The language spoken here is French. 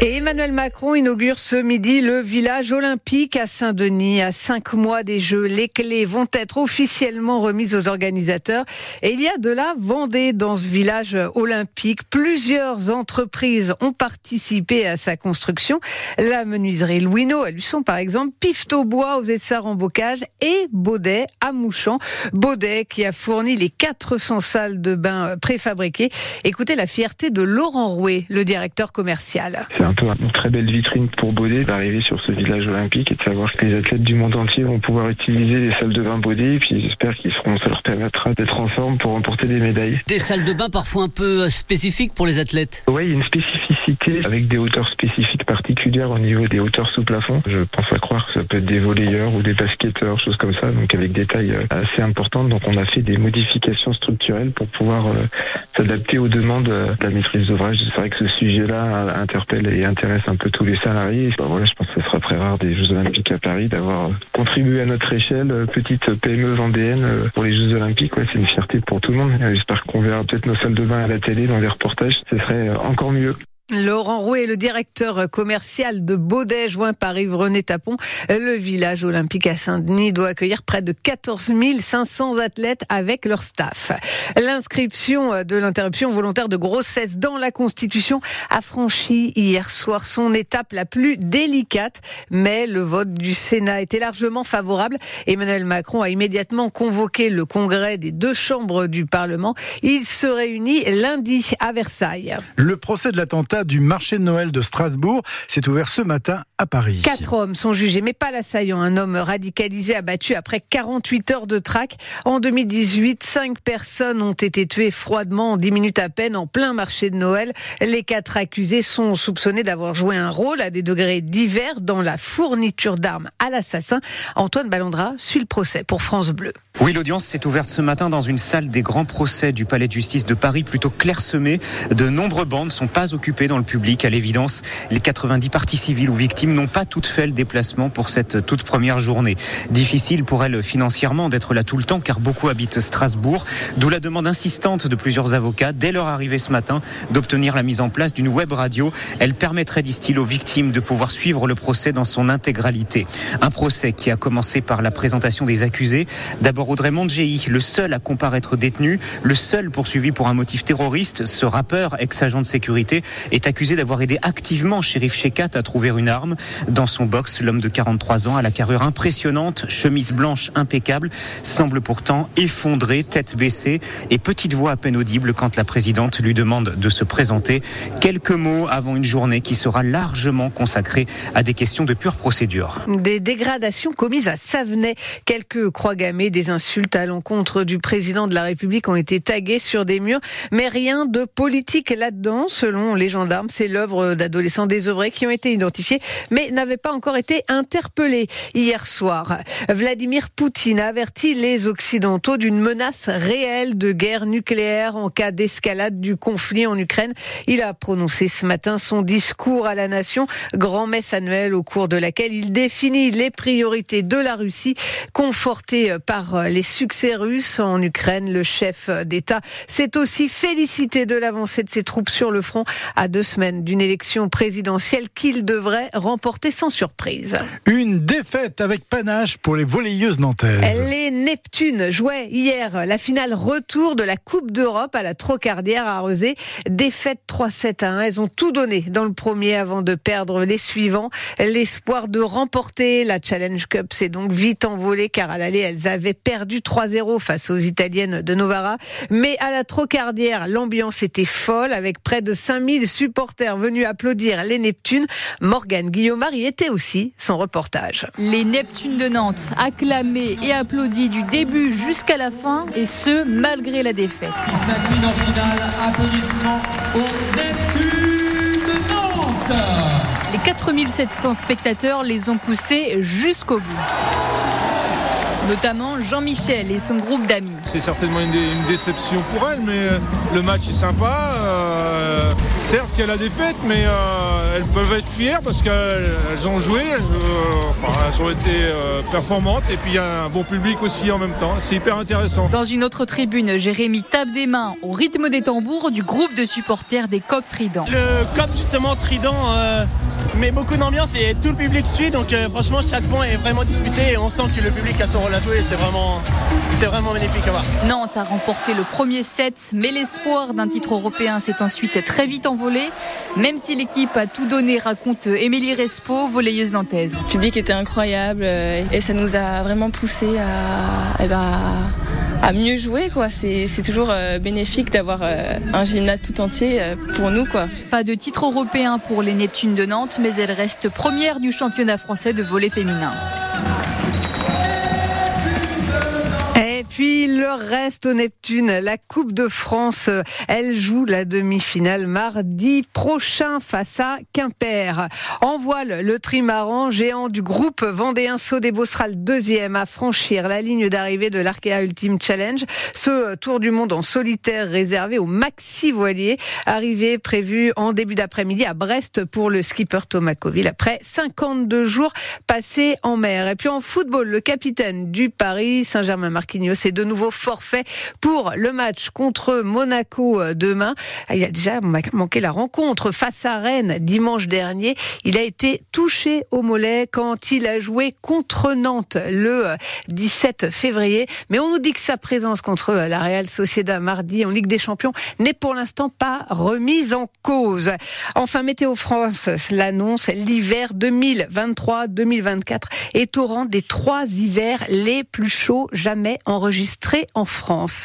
Et Emmanuel Macron inaugure ce midi le village olympique à Saint-Denis. À cinq mois des Jeux, les clés vont être officiellement remises aux organisateurs. Et il y a de la Vendée dans ce village olympique. Plusieurs entreprises ont participé à sa construction. La menuiserie Louineau à Luçon, par exemple, Pifto Bois aux Essarts en Bocage et Baudet à Mouchamp. Baudet qui a fourni les 400 salles de bain préfabriquées. Écoutez la fierté de Laurent Rouet, le directeur commercial une très belle vitrine pour Baudet d'arriver sur ce village olympique et de savoir que les athlètes du monde entier vont pouvoir utiliser les salles de bain Baudet et puis j'espère qu'ils seront, ça leur permettra d'être en forme pour remporter des médailles. Des salles de bain parfois un peu euh, spécifiques pour les athlètes Oui, il y a une spécificité avec des hauteurs spécifiques particulières au niveau des hauteurs sous plafond. Je pense à croire que ça peut être des volleyeurs ou des basketteurs, choses comme ça, donc avec des tailles euh, assez importantes. Donc on a fait des modifications structurelles pour pouvoir euh, s'adapter aux demandes de la maîtrise d'ouvrage. C'est vrai que ce sujet-là interpelle et intéresse un peu tous les salariés. Bah voilà, je pense que ce sera très rare des Jeux Olympiques à Paris d'avoir contribué à notre échelle, euh, petite PME vendéenne euh, pour les Jeux Olympiques. C'est une fierté pour tout le monde. J'espère qu'on verra peut-être nos salles de bain à la télé dans les reportages. Ce serait euh, encore mieux. Laurent Rouet, le directeur commercial de Baudet, joint par Yves-René Tapon. Le village olympique à Saint-Denis doit accueillir près de 14 500 athlètes avec leur staff. L'inscription de l'interruption volontaire de grossesse dans la Constitution a franchi hier soir son étape la plus délicate, mais le vote du Sénat était largement favorable. Emmanuel Macron a immédiatement convoqué le congrès des deux chambres du Parlement. Il se réunit lundi à Versailles. Le procès de l'attentat du marché de Noël de Strasbourg s'est ouvert ce matin à Paris. Quatre hommes sont jugés, mais pas l'assaillant. Un homme radicalisé abattu après 48 heures de traque. En 2018, cinq personnes ont été tuées froidement en 10 minutes à peine en plein marché de Noël. Les quatre accusés sont soupçonnés d'avoir joué un rôle à des degrés divers dans la fourniture d'armes à l'assassin. Antoine Ballandra suit le procès pour France Bleu. Oui, l'audience s'est ouverte ce matin dans une salle des grands procès du Palais de justice de Paris, plutôt clairsemée. De nombreuses bandes ne sont pas occupées dans le public. À l'évidence, les 90 parties civiles ou victimes n'ont pas toutes fait le déplacement pour cette toute première journée. Difficile pour elles financièrement d'être là tout le temps, car beaucoup habitent Strasbourg. D'où la demande insistante de plusieurs avocats, dès leur arrivée ce matin, d'obtenir la mise en place d'une web radio. Elle permettrait, disent-ils, aux victimes de pouvoir suivre le procès dans son intégralité. Un procès qui a commencé par la présentation des accusés. D'abord Audrey Mondgei, le seul à comparaître détenu, le seul poursuivi pour un motif terroriste. Ce rappeur, ex-agent de sécurité, est accusé d'avoir aidé activement Shérif Shekat à trouver une arme. Dans son box, l'homme de 43 ans, à la carrure impressionnante, chemise blanche impeccable, semble pourtant effondré, tête baissée et petite voix à peine audible quand la présidente lui demande de se présenter. Quelques mots avant une journée qui sera largement consacrée à des questions de pure procédure. Des dégradations commises à Savenay, quelques croix gammées, des insultes à l'encontre du président de la République ont été taguées sur des murs, mais rien de politique là-dedans. Selon les gendarmes, c'est l'œuvre d'adolescents désœuvrés qui ont été identifiés, mais n'avaient pas encore été interpellés. Hier soir, Vladimir Poutine a averti les Occidentaux d'une menace réelle de guerre nucléaire en cas d'escalade du conflit en Ukraine. Il a prononcé ce matin son discours à la nation, grand-messe annuelle au cours de laquelle il définit les priorités de la Russie, confortées par les succès russes en Ukraine. Le chef d'État s'est aussi félicité de l'avancée de ses troupes sur le front deux semaines d'une élection présidentielle qu'il devrait remporter sans surprise. Une défaite avec panache pour les volleyeuses nantaises. Les Neptunes jouaient hier la finale retour de la Coupe d'Europe à la Trocardière à Rezé. Défaite 3-7 à 1. Elles ont tout donné dans le premier avant de perdre les suivants. L'espoir de remporter la Challenge Cup s'est donc vite envolé car à l'aller elles avaient perdu 3-0 face aux Italiennes de Novara. Mais à la Trocardière, l'ambiance était folle avec près de 5000 supporters venus applaudir les Neptunes. Morgane Guillaumard y était aussi son reportage. Les Neptunes de Nantes, acclamés et applaudis du début jusqu'à la fin, et ce, malgré la défaite. Il s'incline en finale, applaudissements aux Neptunes de Nantes. Les 4700 spectateurs les ont poussés jusqu'au bout notamment Jean-Michel et son groupe d'amis. C'est certainement une, une, déception pour elle, mais euh, le match est sympa. Euh, certes, il y a la défaite, mais euh, elles peuvent être fières parce qu'elles ont joué, elles, euh, enfin, elles ont été euh, performantes et puis il y a un bon public aussi en même temps. C'est hyper intéressant. Dans une autre tribune, Jérémy tape des mains au rythme des tambours du groupe de supporters des Coqs Trident. Le COP justement Trident euh, met beaucoup d'ambiance et tout le public suit donc euh, franchement chaque point est vraiment disputé et on sent que le public a son rôle à jouer c'est vraiment, c'est vraiment magnifique à voir. Nantes a remporté le premier set, mais l'espoir d'un titre européen s'est ensuite très vite envolé, même si l'équipe a tout donné, raconte Émilie Respo, volleyeuse nantaise. Le public était incroyable euh, et ça nous a vraiment poussé à, eh ben, à mieux jouer. quoi. C'est c'est toujours euh, bénéfique d'avoir euh, un gymnase tout entier pour nous. quoi. Pas de titre européen pour les Neptunes de Nantes, mais elle reste première du championnat français de volley féminin. Et puis le reste au Neptune, la Coupe de France, elle joue la demi-finale mardi prochain face à Quimper. En voile, le trimaran géant du groupe vendéen Sodebo sera le deuxième à franchir la ligne d'arrivée de l'Arkea Ultimate Challenge. Ce tour du monde en solitaire réservé aux maxi voiliers, arrivé prévu en début d'après-midi à Brest pour le skipper Thomas Coville après 52 jours passés en mer. Et puis en football, le capitaine du Paris Saint-Germain-Marquinhos est de nouveau forfait pour le match contre Monaco euh, demain. Il a déjà manqué la rencontre face à Rennes dimanche dernier. Il a été touché au mollet quand il a joué contre Nantes le 17 février. Mais on nous dit que sa présence contre la Real Sociedad mardi en Ligue des Champions n'est pour l'instant pas remise en cause. Enfin, Météo France l'annonce, l'hiver 2023-2024 est au rang des trois hivers les plus chauds jamais enregistrés en France.